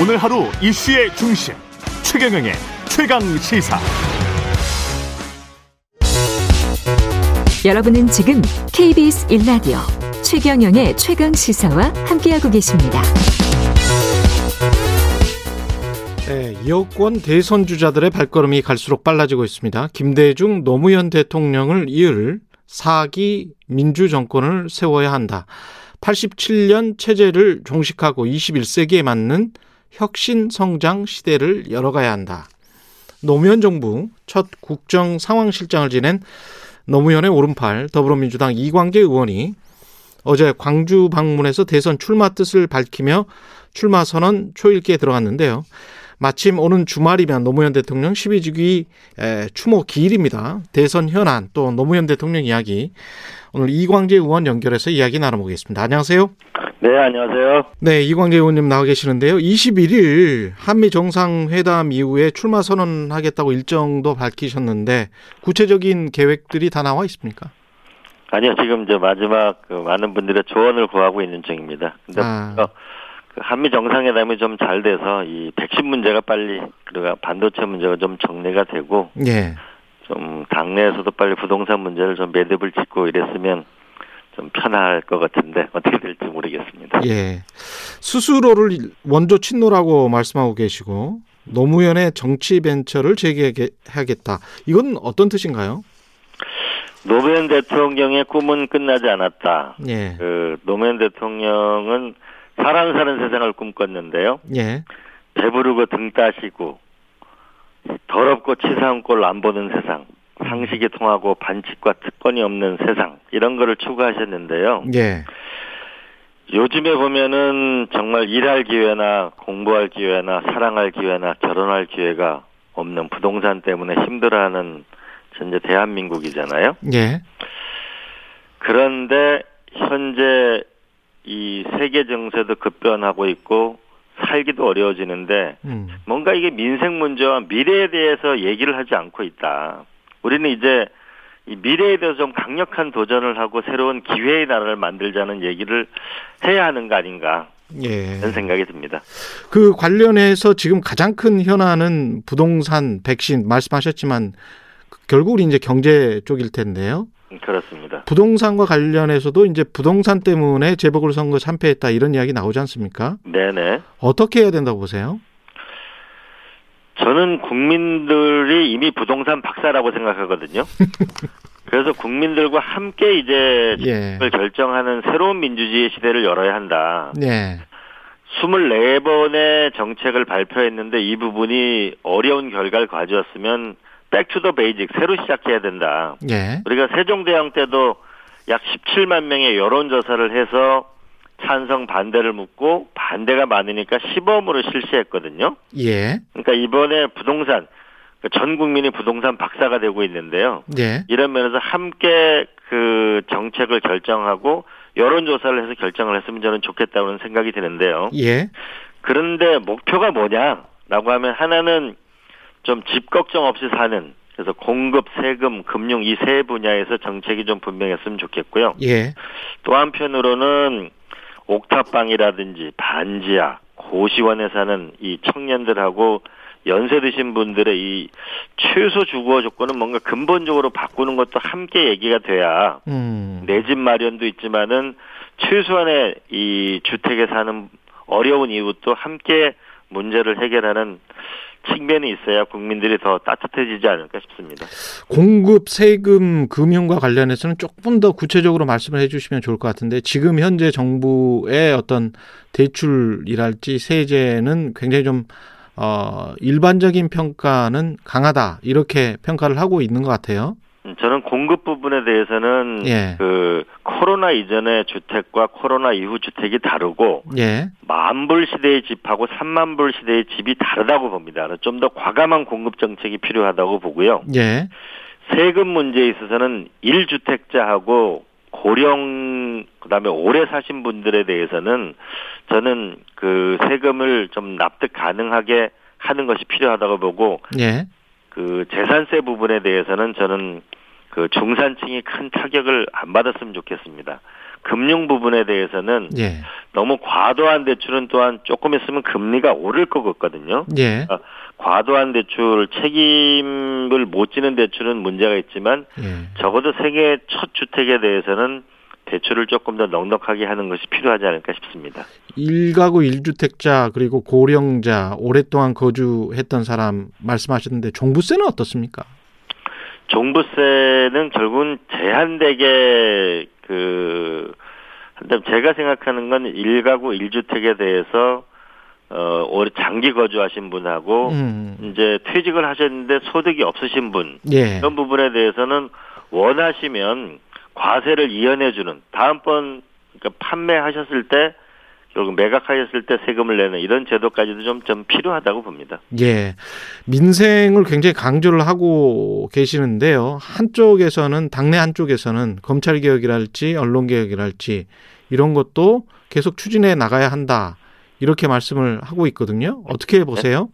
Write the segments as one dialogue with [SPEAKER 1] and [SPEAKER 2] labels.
[SPEAKER 1] 오늘 하루 이슈의 중심 최경영의 최강 시사.
[SPEAKER 2] 여러분은 지금 KBS 1라디오 최경영의 최강 시사와 함께하고 계십니다.
[SPEAKER 3] 네, 여권 대선 주자들의 발걸음이 갈수록 빨라지고 있습니다. 김대중 노무현 대통령을 이을 사기 민주 정권을 세워야 한다. 87년 체제를 종식하고 21세기에 맞는 혁신 성장 시대를 열어가야 한다. 노무현 정부 첫 국정 상황실장을 지낸 노무현의 오른팔 더불어민주당 이광재 의원이 어제 광주 방문해서 대선 출마 뜻을 밝히며 출마 선언 초읽기에 들어갔는데요. 마침 오는 주말이면 노무현 대통령 12주기 추모 기일입니다. 대선 현안 또 노무현 대통령 이야기 오늘 이광재 의원 연결해서 이야기 나눠보겠습니다. 안녕하세요.
[SPEAKER 4] 네, 안녕하세요.
[SPEAKER 3] 네, 이광재 의원님 나와 계시는데요. 21일 한미 정상회담 이후에 출마 선언하겠다고 일정도 밝히셨는데 구체적인 계획들이 다 나와 있습니까?
[SPEAKER 4] 아니요, 지금 이제 마지막 그 많은 분들의 조언을 구하고 있는 중입니다. 근데
[SPEAKER 3] 아.
[SPEAKER 4] 그 한미 정상회담이 좀 잘 돼서 이 백신 문제가 빨리 그리고 반도체 문제가 좀 정리가 되고
[SPEAKER 3] 예.
[SPEAKER 4] 좀 당내에서도 빨리 부동산 문제를 좀 매듭을 짓고 이랬으면 좀 편할 것 같은데 어떻게 될지 모르겠습니다.
[SPEAKER 3] 예. 스스로를 원조 친노라고 말씀하고 계시고 노무현의 정치 벤처를 재개하겠다. 이건 어떤 뜻인가요?
[SPEAKER 4] 노무현 대통령의 꿈은 끝나지 않았다.
[SPEAKER 3] 예.
[SPEAKER 4] 그 노무현 대통령은 사람 사는 세상을 꿈꿨는데요.
[SPEAKER 3] 예.
[SPEAKER 4] 배부르고 등 따시고 더럽고 치사한 꼴 안 보는 세상, 상식이 통하고 반칙과 특권이 없는 세상 이런 거를 추구하셨는데요.
[SPEAKER 3] 예.
[SPEAKER 4] 요즘에 보면은 정말 일할 기회나 공부할 기회나 사랑할 기회나 결혼할 기회가 없는 부동산 때문에 힘들어하는 현재 대한민국이잖아요.
[SPEAKER 3] 예.
[SPEAKER 4] 그런데 현재 이 세계 정세도 급변하고 있고 살기도 어려워지는데
[SPEAKER 3] 음.
[SPEAKER 4] 뭔가 이게 민생 문제와 미래에 대해서 얘기를 하지 않고 있다. 우리는 이제 이 미래에 대해서 좀 강력한 도전을 하고 새로운 기회의 나라를 만들자는 얘기를 해야 하는 거 아닌가
[SPEAKER 3] 예.
[SPEAKER 4] 그런 생각이 듭니다.
[SPEAKER 3] 그 관련해서 지금 가장 큰 현안은 부동산, 백신 말씀하셨지만 결국은 이제 경제 쪽일 텐데요.
[SPEAKER 4] 그렇습니다.
[SPEAKER 3] 부동산과 관련해서도 이제 부동산 때문에 재보궐선거 참패했다 이런 이야기 나오지 않습니까?
[SPEAKER 4] 네네.
[SPEAKER 3] 어떻게 해야 된다고 보세요?
[SPEAKER 4] 저는 국민들이 이미 부동산 박사라고 생각하거든요. 그래서 국민들과 함께 이제
[SPEAKER 3] 예.
[SPEAKER 4] 을 결정하는 새로운 민주주의 시대를 열어야 한다.
[SPEAKER 3] 네.
[SPEAKER 4] 24번의 정책을 발표했는데 이 부분이 어려운 결과를 가져왔으면 back to the basic 새로 시작해야 된다.
[SPEAKER 3] 예.
[SPEAKER 4] 우리가 세종대왕 때도 약 17만 명의 여론조사를 해서 찬성 반대를 묻고 반대가 많으니까 시범으로 실시했거든요.
[SPEAKER 3] 예.
[SPEAKER 4] 그러니까 이번에 부동산 그전 국민이 부동산 박사가 되고 있는데요.
[SPEAKER 3] 예.
[SPEAKER 4] 이런 면에서 함께 그 정책을 결정하고 여론조사를 해서 결정을 했으면 저는 좋겠다는 생각이 드는데요.
[SPEAKER 3] 예.
[SPEAKER 4] 그런데 목표가 뭐냐라고 하면 하나는 좀 집 걱정 없이 사는 그래서 공급, 세금, 금융 이 세 분야에서 정책이 좀 분명했으면 좋겠고요.
[SPEAKER 3] 예.
[SPEAKER 4] 또 한편으로는 옥탑방이라든지 반지하, 고시원에 사는 이 청년들하고 연세 드신 분들의 이 최소 주거 조건은 뭔가 근본적으로 바꾸는 것도 함께 얘기가 돼야
[SPEAKER 3] 음.
[SPEAKER 4] 내집 마련도 있지만은 최소한의 이 주택에 사는 어려운 이웃도 함께 문제를 해결하는 측면이 있어야 국민들이 더 따뜻해지지 않을까 싶습니다.
[SPEAKER 3] 공급, 세금, 금융과 관련해서는 조금 더 구체적으로 말씀을 해주시면 좋을 것 같은데 지금 현재 정부의 어떤 대출이랄지 세제는 굉장히 좀 어, 일반적인 평가는 강하다 이렇게 평가를 하고 있는 것 같아요.
[SPEAKER 4] 음, 저는 공급 부분에 대해서는
[SPEAKER 3] 예.
[SPEAKER 4] 그 코로나 이전의 주택과 코로나 이후 주택이 다르고
[SPEAKER 3] 예,
[SPEAKER 4] 만불 시대의 집하고 3만 불 시대의 집이 다르다고 봅니다. 좀 더 과감한 공급 정책이 필요하다고 보고요.
[SPEAKER 3] 예,
[SPEAKER 4] 세금 문제에 있어서는 1주택자하고 고령 그다음에 오래 사신 분들에 대해서는 저는 그 세금을 좀 납득 가능하게 하는 것이 필요하다고 보고
[SPEAKER 3] 예,
[SPEAKER 4] 그 재산세 부분에 대해서는 저는 그 중산층이 큰 타격을 안 받았으면 좋겠습니다. 금융 부분에 대해서는
[SPEAKER 3] 예.
[SPEAKER 4] 너무 과도한 대출은 또한 조금 있으면 금리가 오를 것 같거든요.
[SPEAKER 3] 예.
[SPEAKER 4] 과도한 대출, 책임을 못 지는 대출은 문제가 있지만
[SPEAKER 3] 예.
[SPEAKER 4] 적어도 세계 첫 주택에 대해서는 대출을 조금 더 넉넉하게 하는 것이 필요하지 않을까 싶습니다.
[SPEAKER 3] 일가구 일주택자 그리고 고령자 오랫동안 거주했던 사람 말씀하셨는데 종부세는 어떻습니까?
[SPEAKER 4] 종부세는 결국은 제한되게 그 한데 제가 생각하는 건 일가구 일주택에 대해서 어 오래 장기 거주하신 분하고
[SPEAKER 3] 음.
[SPEAKER 4] 이제 퇴직을 하셨는데 소득이 없으신 분
[SPEAKER 3] 예.
[SPEAKER 4] 이런 부분에 대해서는 원하시면 과세를 이연해 주는 다음번 그러니까 판매하셨을 때 결국 매각하셨을 때 세금을 내는 이런 제도까지도 좀, 좀 필요하다고 봅니다.
[SPEAKER 3] 예. 민생을 굉장히 강조를 하고 계시는데요. 한쪽에서는, 당내 한쪽에서는 검찰개혁이랄지 언론개혁이랄지 이런 것도 계속 추진해 나가야 한다. 이렇게 말씀을 하고 있거든요. 어떻게 보세요?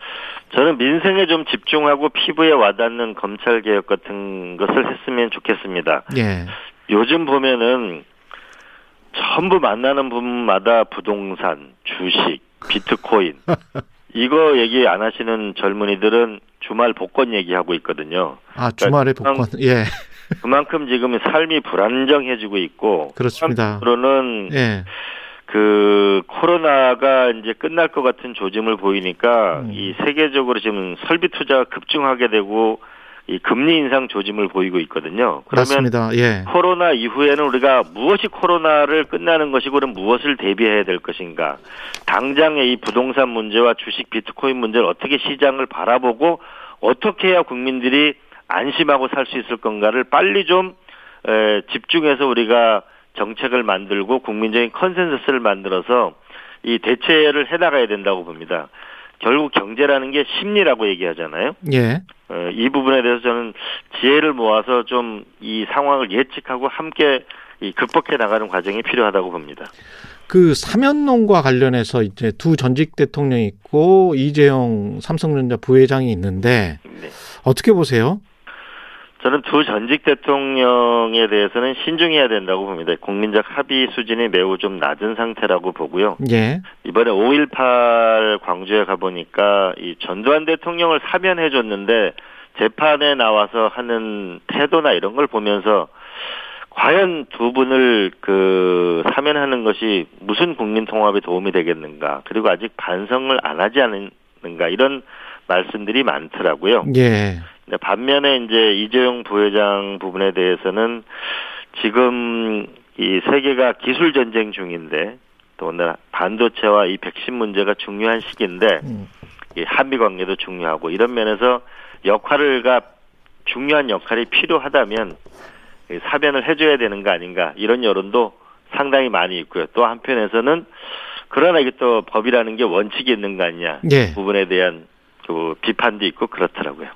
[SPEAKER 4] 저는 민생에 좀 집중하고 피부에 와닿는 검찰 개혁 같은 것을 했으면 좋겠습니다.
[SPEAKER 3] 예.
[SPEAKER 4] 요즘 보면은 전부 만나는 분마다 부동산, 주식, 비트코인 이거 얘기 안 하시는 젊은이들은 주말 복권 얘기하고 있거든요.
[SPEAKER 3] 아, 주말에
[SPEAKER 4] 그러니까
[SPEAKER 3] 복권. 예.
[SPEAKER 4] 그만큼 지금 삶이 불안정해지고 있고
[SPEAKER 3] 그렇습니다.
[SPEAKER 4] 한편으로는
[SPEAKER 3] 예.
[SPEAKER 4] 그 코로나가 이제 끝날 것 같은 조짐을 보이니까
[SPEAKER 3] 음.
[SPEAKER 4] 이 세계적으로 지금 설비 투자가 급증하게 되고 이 금리 인상 조짐을 보이고 있거든요. 그러면
[SPEAKER 3] 맞습니다. 예.
[SPEAKER 4] 코로나 이후에는 우리가 무엇이 코로나를 끝나는 것이고 그럼 무엇을 대비해야 될 것인가? 당장의 이 부동산 문제와 주식 비트코인 문제를 어떻게 시장을 바라보고 어떻게 해야 국민들이 안심하고 살 수 있을 건가를 빨리 좀 에, 집중해서 우리가 정책을 만들고 국민적인 컨센서스를 만들어서 이 대체를 해나가야 된다고 봅니다. 결국 경제라는 게 심리라고 얘기하잖아요.
[SPEAKER 3] 예.
[SPEAKER 4] 어, 이 부분에 대해서 저는 지혜를 모아서 좀 이 상황을 예측하고 함께 이 극복해 나가는 과정이 필요하다고 봅니다.
[SPEAKER 3] 그 사면론과 관련해서 이제 두 전직 대통령이 있고 이재용 삼성전자 부회장이 있는데
[SPEAKER 4] 네.
[SPEAKER 3] 어떻게 보세요?
[SPEAKER 4] 저는 두 전직 대통령에 대해서는 신중해야 된다고 봅니다. 국민적 합의 수준이 매우 좀 낮은 상태라고 보고요.
[SPEAKER 3] 예.
[SPEAKER 4] 이번에 5.18 광주에 가보니까 이 전두환 대통령을 사면해 줬는데 재판에 나와서 하는 태도나 이런 걸 보면서 과연 두 분을 그 사면하는 것이 무슨 국민 통합에 도움이 되겠는가 그리고 아직 반성을 안 하지 않는가 이런 말씀들이 많더라고요.
[SPEAKER 3] 예.
[SPEAKER 4] 반면에 이제 이재용 부회장 부분에 대해서는 지금 이 세계가 기술 전쟁 중인데 또 오늘 반도체와 이 백신 문제가 중요한 시기인데
[SPEAKER 3] 음.
[SPEAKER 4] 이 한미 관계도 중요하고 이런 면에서 역할을가 중요한 역할이 필요하다면 이 사변을 해줘야 되는 거 아닌가 이런 여론도 상당히 많이 있고요. 또 한편에서는 그러나 이게 또 법이라는 게 원칙이 있는 거 아니냐
[SPEAKER 3] 예.
[SPEAKER 4] 부분에 대한 그 비판도 있고 그렇더라고요.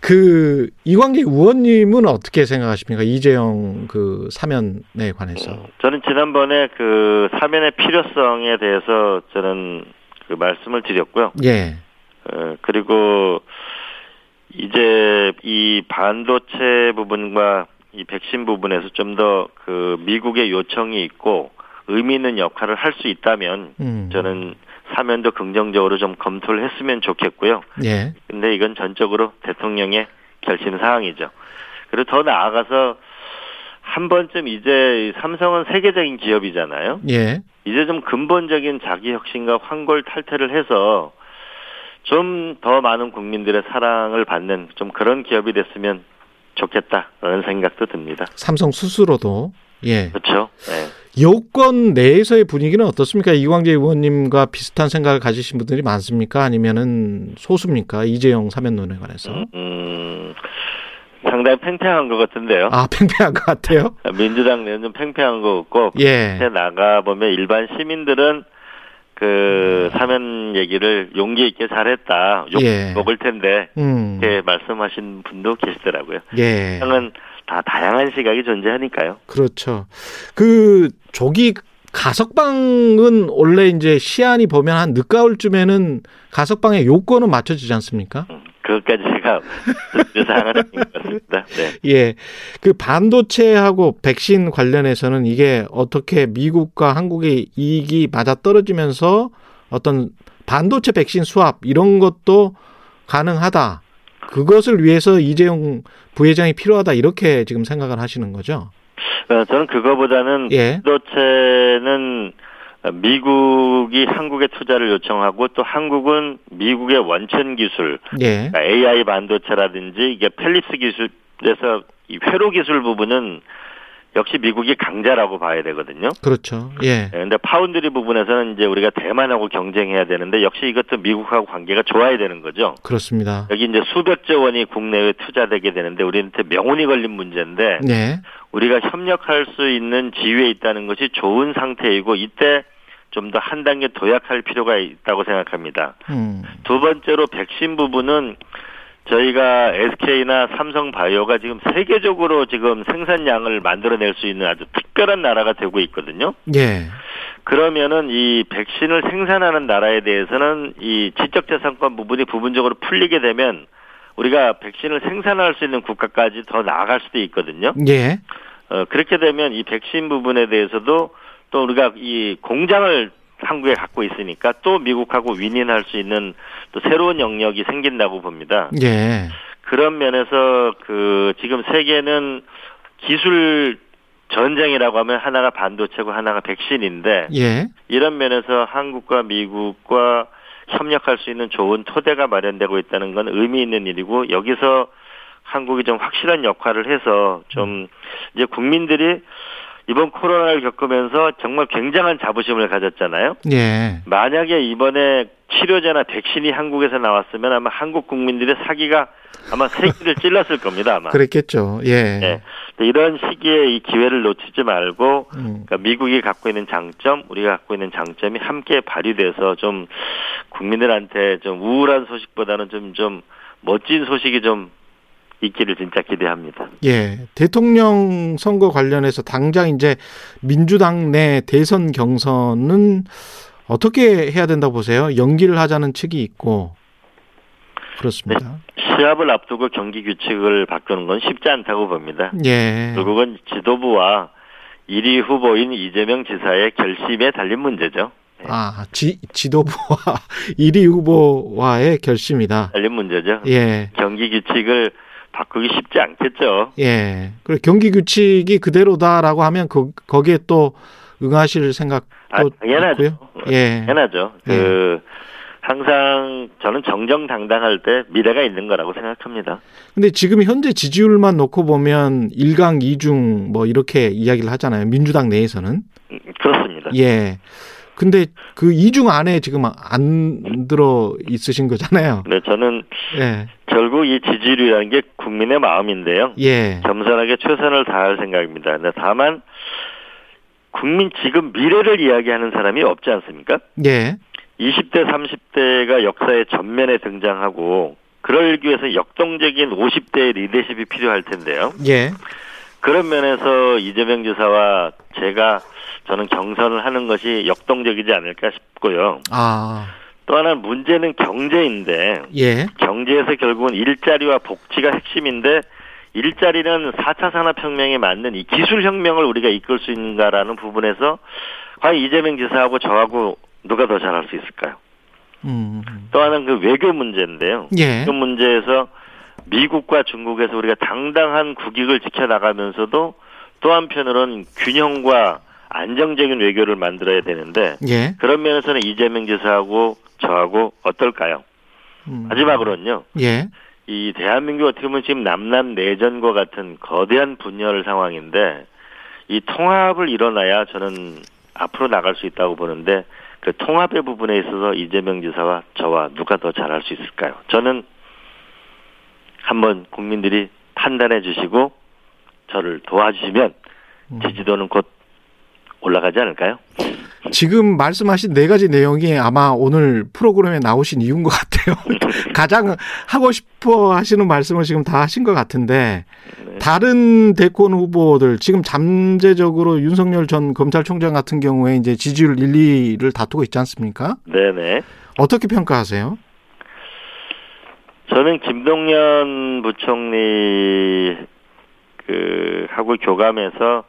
[SPEAKER 3] 그 이광재 의원님은 어떻게 생각하십니까? 이재용 그 사면에 관해서.
[SPEAKER 4] 저는 지난번에 그 사면의 필요성에 대해서 저는 그 말씀을 드렸고요.
[SPEAKER 3] 예.
[SPEAKER 4] 어, 그리고 이제 이 반도체 부분과 이 백신 부분에서 좀 더 그 미국의 요청이 있고 의미 있는 역할을 할 수 있다면
[SPEAKER 3] 음.
[SPEAKER 4] 저는 사면도 긍정적으로 좀 검토를 했으면 좋겠고요.
[SPEAKER 3] 예.
[SPEAKER 4] 근데 이건 전적으로 대통령의 결심 사항이죠. 그리고 더 나아가서 한 번쯤 이제 삼성은 세계적인 기업이잖아요.
[SPEAKER 3] 예.
[SPEAKER 4] 이제 좀 근본적인 자기 혁신과 황골 탈퇴를 해서 좀 더 많은 국민들의 사랑을 받는 좀 그런 기업이 됐으면 좋겠다라는 생각도 듭니다.
[SPEAKER 3] 삼성 스스로도 예.
[SPEAKER 4] 그렇죠? 네.
[SPEAKER 3] 여권 내에서의 분위기는 어떻습니까? 이광재 의원님과 비슷한 생각을 가지신 분들이 많습니까? 아니면은 소수입니까? 이재용 사면론에 관해서.
[SPEAKER 4] 음, 상당히 팽팽한 것 같은데요.
[SPEAKER 3] 아, 팽팽한 것 같아요.
[SPEAKER 4] 민주당 내는 좀 팽팽한 것 같고
[SPEAKER 3] 예.
[SPEAKER 4] 나가 보면 일반 시민들은 그 사면 얘기를 용기 있게 잘했다. 욕
[SPEAKER 3] 예.
[SPEAKER 4] 먹을 텐데
[SPEAKER 3] 음.
[SPEAKER 4] 이렇게 말씀하신 분도 계시더라고요.
[SPEAKER 3] 예.
[SPEAKER 4] 세상은 다 다양한 시각이 존재하니까요.
[SPEAKER 3] 그렇죠. 그 조기 가석방은 원래 이제 시한이 보면 한 늦가을쯤에는 가석방의 요건은 맞춰지지 않습니까?
[SPEAKER 4] 그것까지 제가 사항은 같습니다. 네.
[SPEAKER 3] 예. 그 반도체하고 백신 관련해서는 이게 어떻게 미국과 한국의 이익이 맞아 떨어지면서 어떤 반도체 백신 수합 이런 것도 가능하다. 그것을 위해서 이재용 부회장이 필요하다 이렇게 지금 생각을 하시는 거죠?
[SPEAKER 4] 어, 저는 그거보다는
[SPEAKER 3] 예.
[SPEAKER 4] 반도체는 미국이 한국에 투자를 요청하고 또 한국은 미국의 원천 기술,
[SPEAKER 3] 예.
[SPEAKER 4] 그러니까 AI 반도체라든지 이게 펠립스 기술에서 이 회로 기술 부분은 역시 미국이 강자라고 봐야 되거든요.
[SPEAKER 3] 그렇죠. 예.
[SPEAKER 4] 그런데 파운드리 부분에서는 이제 우리가 대만하고 경쟁해야 되는데 역시 이것도 미국하고 관계가 좋아야 되는 거죠.
[SPEAKER 3] 그렇습니다.
[SPEAKER 4] 여기 이제 수백조 원이 국내에 투자되게 되는데 우리한테 명운이 걸린 문제인데
[SPEAKER 3] 네.
[SPEAKER 4] 우리가 협력할 수 있는 지위에 있다는 것이 좋은 상태이고 이때 좀 더 한 단계 도약할 필요가 있다고 생각합니다.
[SPEAKER 3] 음.
[SPEAKER 4] 두 번째로 백신 부분은 저희가 SK나 삼성바이오가 지금 세계적으로 지금 생산량을 만들어낼 수 있는 아주 특별한 나라가 되고 있거든요.
[SPEAKER 3] 예.
[SPEAKER 4] 그러면은 이 백신을 생산하는 나라에 대해서는 이 지적재산권 부분이 부분적으로 풀리게 되면 우리가 백신을 생산할 수 있는 국가까지 더 나아갈 수도 있거든요.
[SPEAKER 3] 예.
[SPEAKER 4] 어, 그렇게 되면 이 백신 부분에 대해서도 또 우리가 이 공장을 한국에 갖고 있으니까 또 미국하고 윈윈할 수 있는 또 새로운 영역이 생긴다고 봅니다.
[SPEAKER 3] 예.
[SPEAKER 4] 그런 면에서 그 지금 세계는 기술 전쟁이라고 하면 하나가 반도체고 하나가 백신인데
[SPEAKER 3] 예.
[SPEAKER 4] 이런 면에서 한국과 미국과 협력할 수 있는 좋은 토대가 마련되고 있다는 건 의미 있는 일이고 여기서 한국이 좀 확실한 역할을 해서 좀 이제 국민들이 이번 코로나를 겪으면서 정말 굉장한 자부심을 가졌잖아요.
[SPEAKER 3] 예.
[SPEAKER 4] 만약에 이번에 치료제나 백신이 한국에서 나왔으면 아마 한국 국민들의 사기가 아마 세기를 찔렀을 겁니다. 아마.
[SPEAKER 3] 그랬겠죠. 예.
[SPEAKER 4] 네. 이런 시기에 이 기회를 놓치지 말고
[SPEAKER 3] 음.
[SPEAKER 4] 그러니까 미국이 갖고 있는 장점, 우리가 갖고 있는 장점이 함께 발휘돼서 좀 국민들한테 좀 우울한 소식보다는 좀좀 멋진 소식이 좀 있기를 진짜 기대합니다.
[SPEAKER 3] 예. 대통령 선거 관련해서 당장 이제 민주당 내 대선 경선은 어떻게 해야 된다고 보세요? 연기를 하자는 측이 있고 그렇습니다.
[SPEAKER 4] 시합을 앞두고 경기 규칙을 바꾸는 건 쉽지 않다고 봅니다.
[SPEAKER 3] 예.
[SPEAKER 4] 결국은 지도부와 1위 후보인 이재명 지사의 결심에 달린 문제죠.
[SPEAKER 3] 아, 지, 지도부와 1위 후보와의 결심이다.
[SPEAKER 4] 달린 문제죠.
[SPEAKER 3] 예.
[SPEAKER 4] 경기 규칙을 바꾸기 쉽지 않겠죠.
[SPEAKER 3] 예. 그리고 경기 규칙이 그대로다라고 하면 그, 거기에 또 응하실 생각도
[SPEAKER 4] 아, 당연하죠.
[SPEAKER 3] 있고요. 예.
[SPEAKER 4] 당연하죠. 그 항상 저는 정정당당할 때 미래가 있는 거라고 생각합니다.
[SPEAKER 3] 근데 지금 현재 지지율만 놓고 보면 1강 2중 뭐 이렇게 이야기를 하잖아요. 민주당 내에서는.
[SPEAKER 4] 음, 그렇습니다.
[SPEAKER 3] 예. 근데 그 2중 안에 지금 안 들어 있으신 거잖아요.
[SPEAKER 4] 네, 저는
[SPEAKER 3] 예.
[SPEAKER 4] 결국 이 지지율이라는 게 국민의 마음인데요.
[SPEAKER 3] 예.
[SPEAKER 4] 겸손하게 최선을 다할 생각입니다. 근데 다만 국민 지금 미래를 이야기하는 사람이 없지 않습니까?
[SPEAKER 3] 예.
[SPEAKER 4] 20대, 30대가 역사의 전면에 등장하고 그러기 위해서 역동적인 50대의 리더십이 필요할 텐데요.
[SPEAKER 3] 예.
[SPEAKER 4] 그런 면에서 이재명 지사와 제가 저는 경선을 하는 것이 역동적이지 않을까 싶고요.
[SPEAKER 3] 아.
[SPEAKER 4] 또 하나 문제는 경제인데
[SPEAKER 3] 예.
[SPEAKER 4] 경제에서 결국은 일자리와 복지가 핵심인데 일자리는 4차 산업혁명에 맞는 이 기술혁명을 우리가 이끌 수 있는가라는 부분에서 과연 이재명 지사하고 저하고 누가 더 잘할 수 있을까요?
[SPEAKER 3] 음.
[SPEAKER 4] 또 하나는 그 외교 문제인데요.
[SPEAKER 3] 예.
[SPEAKER 4] 그 문제에서 미국과 중국에서 우리가 당당한 국익을 지켜나가면서도 또 한편으로는 균형과 안정적인 외교를 만들어야 되는데
[SPEAKER 3] 예.
[SPEAKER 4] 그런 면에서는 이재명 지사하고 저하고 어떨까요?
[SPEAKER 3] 음.
[SPEAKER 4] 마지막으로는요.
[SPEAKER 3] 예.
[SPEAKER 4] 이 대한민국 어떻게 보면 지금 남남 내전과 같은 거대한 분열 상황인데 이 통합을 일어나야 저는 앞으로 나갈 수 있다고 보는데 그 통합의 부분에 있어서 이재명 지사와 저와 누가 더 잘할 수 있을까요? 저는 한번 국민들이 판단해 주시고 저를 도와주시면
[SPEAKER 3] 음.
[SPEAKER 4] 지지도는 곧 올라가지 않을까요?
[SPEAKER 3] 지금 말씀하신 네 가지 내용이 아마 오늘 프로그램에 나오신 이유인 것 같아요. 가장 하고 싶어 하시는 말씀을 지금 다 하신 것 같은데
[SPEAKER 4] 네.
[SPEAKER 3] 다른 대권 후보들 지금 잠재적으로 윤석열 전 검찰총장 같은 경우에 이제 지지율 1, 2를 다투고 있지 않습니까?
[SPEAKER 4] 네네.
[SPEAKER 3] 어떻게 평가하세요?
[SPEAKER 4] 저는 김동연 부총리 그 하고 교감해서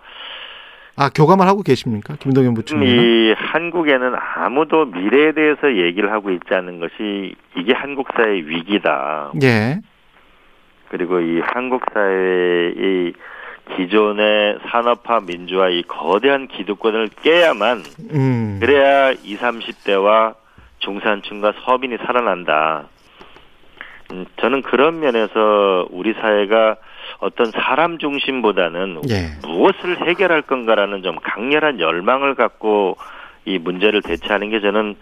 [SPEAKER 3] 아 교감을 하고 계십니까, 김동연 부총리?
[SPEAKER 4] 이 한국에는 아무도 미래에 대해서 얘기를 하고 있지 않는 것이 이게 한국 사회의 위기다.
[SPEAKER 3] 예,
[SPEAKER 4] 그리고 이 한국 사회의 기존의 산업화 민주화 이 거대한 기득권을 깨야만
[SPEAKER 3] 음,
[SPEAKER 4] 그래야 20, 30대와 중산층과 서민이 살아난다. 음, 저는 그런 면에서 우리 사회가 어떤 사람 중심보다는
[SPEAKER 3] 예,
[SPEAKER 4] 무엇을 해결할 건가라는 좀 강렬한 열망을 갖고 이 문제를 대처하는 게 저는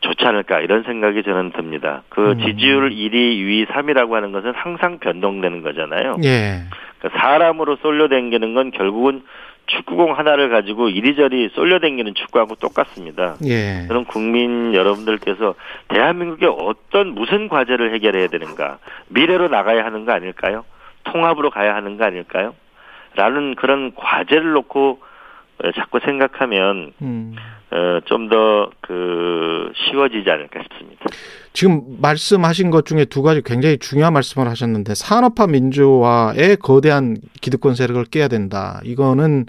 [SPEAKER 4] 좋지 않을까 이런 생각이 저는 듭니다. 그
[SPEAKER 3] 음.
[SPEAKER 4] 지지율 1위, 2위, 3위라고 하는 것은 항상 변동되는 거잖아요.
[SPEAKER 3] 예,
[SPEAKER 4] 그러니까 사람으로 쏠려댕기는 건 결국은 축구공 하나를 가지고 이리저리 쏠려댕기는 축구하고 똑같습니다.
[SPEAKER 3] 예,
[SPEAKER 4] 저는 국민 여러분들께서 대한민국의 어떤 무슨 과제를 해결해야 되는가 미래로 나가야 하는 거 아닐까요? 통합으로 가야 하는 거 아닐까요? 라는 그런 과제를 놓고 어, 자꾸 생각하면
[SPEAKER 3] 음.
[SPEAKER 4] 어, 좀 더 그 쉬워지지 않을까 싶습니다.
[SPEAKER 3] 지금 말씀하신 것 중에 두 가지 굉장히 중요한 말씀을 하셨는데 산업화 민주화의 거대한 기득권 세력을 깨야 된다. 이거는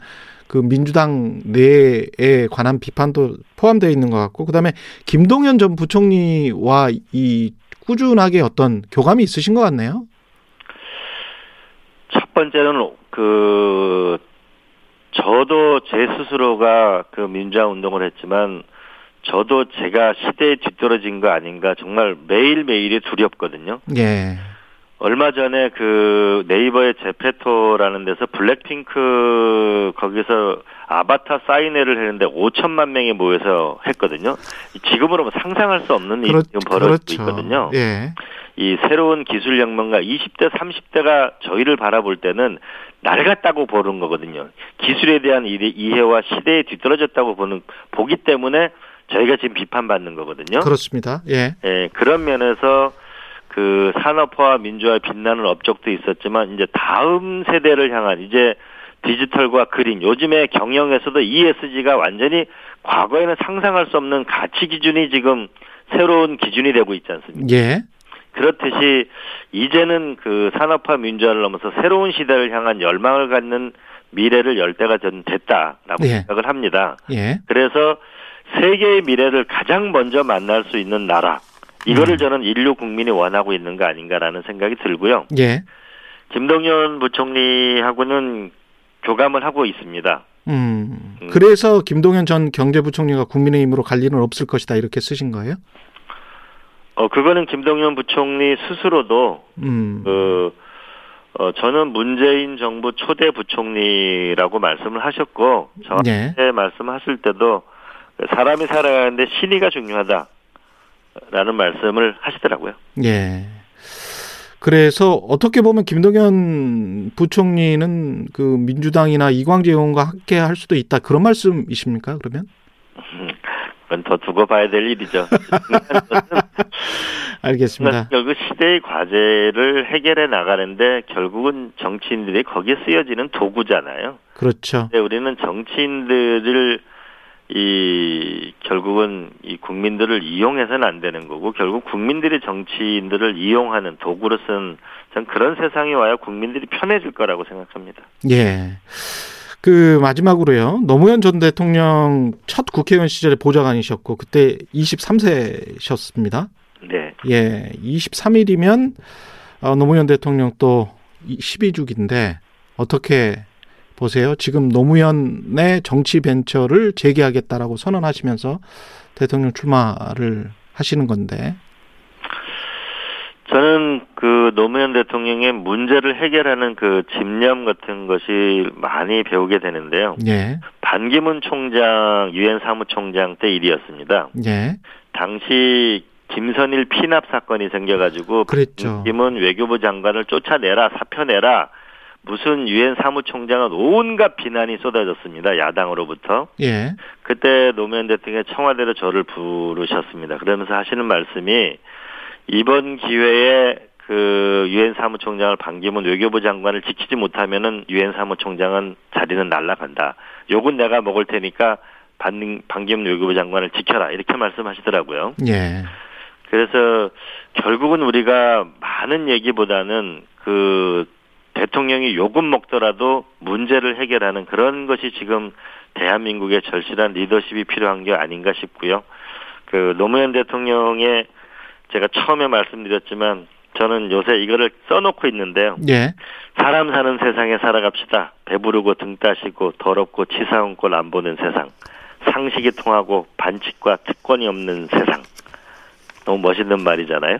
[SPEAKER 3] 그 민주당 내에 관한 비판도 포함되어 있는 것 같고 그다음에 김동연 전 부총리와 이 꾸준하게 어떤 교감이 있으신 것 같네요.
[SPEAKER 4] 첫 번째는 그 저도 제 스스로가 그 민주화 운동을 했지만 저도 제가 시대에 뒤떨어진 거 아닌가 정말 매일매일이 두렵거든요.
[SPEAKER 3] 예.
[SPEAKER 4] 얼마 전에 그 네이버의 제페토라는 데서 블랙핑크 거기서 아바타 사인회를 했는데 5천만 명이 모여서 했거든요. 지금으로 뭐 상상할 수 없는 일이 지금 벌어지고 있거든요.
[SPEAKER 3] 예.
[SPEAKER 4] 이 새로운 기술 혁명가 20대, 30대가 저희를 바라볼 때는 낡았다고 보는 거거든요. 기술에 대한 이해- 이해와 시대에 뒤떨어졌다고 보는 보기 때문에 저희가 지금 비판받는 거거든요.
[SPEAKER 3] 그렇습니다. 예.
[SPEAKER 4] 예, 그런 면에서 그 산업화와 민주화에 빛나는 업적도 있었지만 이제 다음 세대를 향한 이제 디지털과 그림 요즘에 경영에서도 ESG가 완전히 과거에는 상상할 수 없는 가치 기준이 지금 새로운 기준이 되고 있지 않습니까?
[SPEAKER 3] 예.
[SPEAKER 4] 그렇듯이 이제는 그 산업화 민주화를 넘어서 새로운 시대를 향한 열망을 갖는 미래를 열 때가 전 됐다라고
[SPEAKER 3] 예.
[SPEAKER 4] 생각을 합니다.
[SPEAKER 3] 예.
[SPEAKER 4] 그래서 세계의 미래를 가장 먼저 만날 수 있는 나라 이거를
[SPEAKER 3] 음.
[SPEAKER 4] 저는 인류 국민이 원하고 있는 거 아닌가라는 생각이 들고요.
[SPEAKER 3] 예.
[SPEAKER 4] 김동연 부총리하고는 교감을 하고 있습니다.
[SPEAKER 3] 음.
[SPEAKER 4] 음.
[SPEAKER 3] 그래서 김동연 전 경제부총리가 국민의힘으로 갈 일은 없을 것이다 이렇게 쓰신 거예요?
[SPEAKER 4] 어 그거는 김동연 부총리 스스로도
[SPEAKER 3] 음.
[SPEAKER 4] 그 어, 저는 문재인 정부 초대 부총리라고 말씀을 하셨고 저한테
[SPEAKER 3] 예.
[SPEAKER 4] 말씀하실 때도 사람이 살아가는데 신의가 중요하다라는 말씀을 하시더라고요.
[SPEAKER 3] 예. 그래서 어떻게 보면 김동연 부총리는 그 민주당이나 이광재 의원과 함께 할 수도 있다 그런 말씀이십니까? 그러면?
[SPEAKER 4] 그건 더 두고 봐야 될 일이죠.
[SPEAKER 3] 알겠습니다.
[SPEAKER 4] 결국 시대의 과제를 해결해 나가는데 결국은 정치인들이 거기에 쓰여지는 도구잖아요.
[SPEAKER 3] 그렇죠.
[SPEAKER 4] 우리는 정치인들을 이 결국은 이 국민들을 이용해서는 안 되는 거고 결국 국민들이 정치인들을 이용하는 도구로서는 전 그런 세상이 와야 국민들이 편해질 거라고 생각합니다.
[SPEAKER 3] 예. 그 마지막으로요. 노무현 전 대통령 첫 국회의원 시절에 보좌관이셨고 그때 23세셨습니다.
[SPEAKER 4] 네.
[SPEAKER 3] 예. 23일이면 어, 노무현 대통령 또 12주기인데 어떻게 보세요? 지금 노무현의 정치 벤처를 재개하겠다라고 선언하시면서 대통령 출마를 하시는 건데.
[SPEAKER 4] 저는 그 노무현 대통령의 문제를 해결하는 그 집념 같은 것이 많이 배우게 되는데요.
[SPEAKER 3] 예.
[SPEAKER 4] 반기문 총장 유엔 사무총장 때 일이었습니다.
[SPEAKER 3] 예.
[SPEAKER 4] 당시 김선일 피납 사건이 생겨가지고
[SPEAKER 3] 그랬죠.
[SPEAKER 4] 김은 외교부 장관을 쫓아내라 사표내라 무슨 유엔 사무총장은 온갖 비난이 쏟아졌습니다 야당으로부터
[SPEAKER 3] 예.
[SPEAKER 4] 그때 노무현 대통령이 청와대로 저를 부르셨습니다 그러면서 하시는 말씀이 이번 기회에 그 유엔 사무총장을 반기문 외교부 장관을 지키지 못하면은 유엔 사무총장은 자리는 날라간다 욕은 내가 먹을 테니까 반, 반기문 외교부 장관을 지켜라 이렇게 말씀하시더라고요.
[SPEAKER 3] 예.
[SPEAKER 4] 그래서 결국은 우리가 많은 얘기보다는 그 대통령이 요금 먹더라도 문제를 해결하는 그런 것이 지금 대한민국의 절실한 리더십이 필요한 게 아닌가 싶고요. 그 노무현 대통령의 제가 처음에 말씀드렸지만 저는 요새 이거를 써놓고 있는데요.
[SPEAKER 3] 예.
[SPEAKER 4] 사람 사는 세상에 살아갑시다. 배부르고 등 따시고 더럽고 치사한 꼴 안 보는 세상. 상식이 통하고 반칙과 특권이 없는 세상. 너무 멋있는 말이잖아요.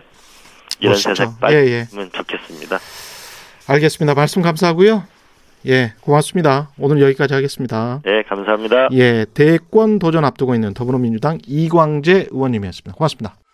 [SPEAKER 4] 이런
[SPEAKER 3] 멋있죠.
[SPEAKER 4] 세상
[SPEAKER 3] 예,
[SPEAKER 4] 빨리
[SPEAKER 3] 예.
[SPEAKER 4] 으면 좋겠습니다.
[SPEAKER 3] 알겠습니다. 말씀 감사하고요. 예, 고맙습니다. 오늘 여기까지 하겠습니다.
[SPEAKER 4] 네, 감사합니다.
[SPEAKER 3] 예, 대권 도전 앞두고 있는 더불어민주당 이광재 의원님이었습니다. 고맙습니다.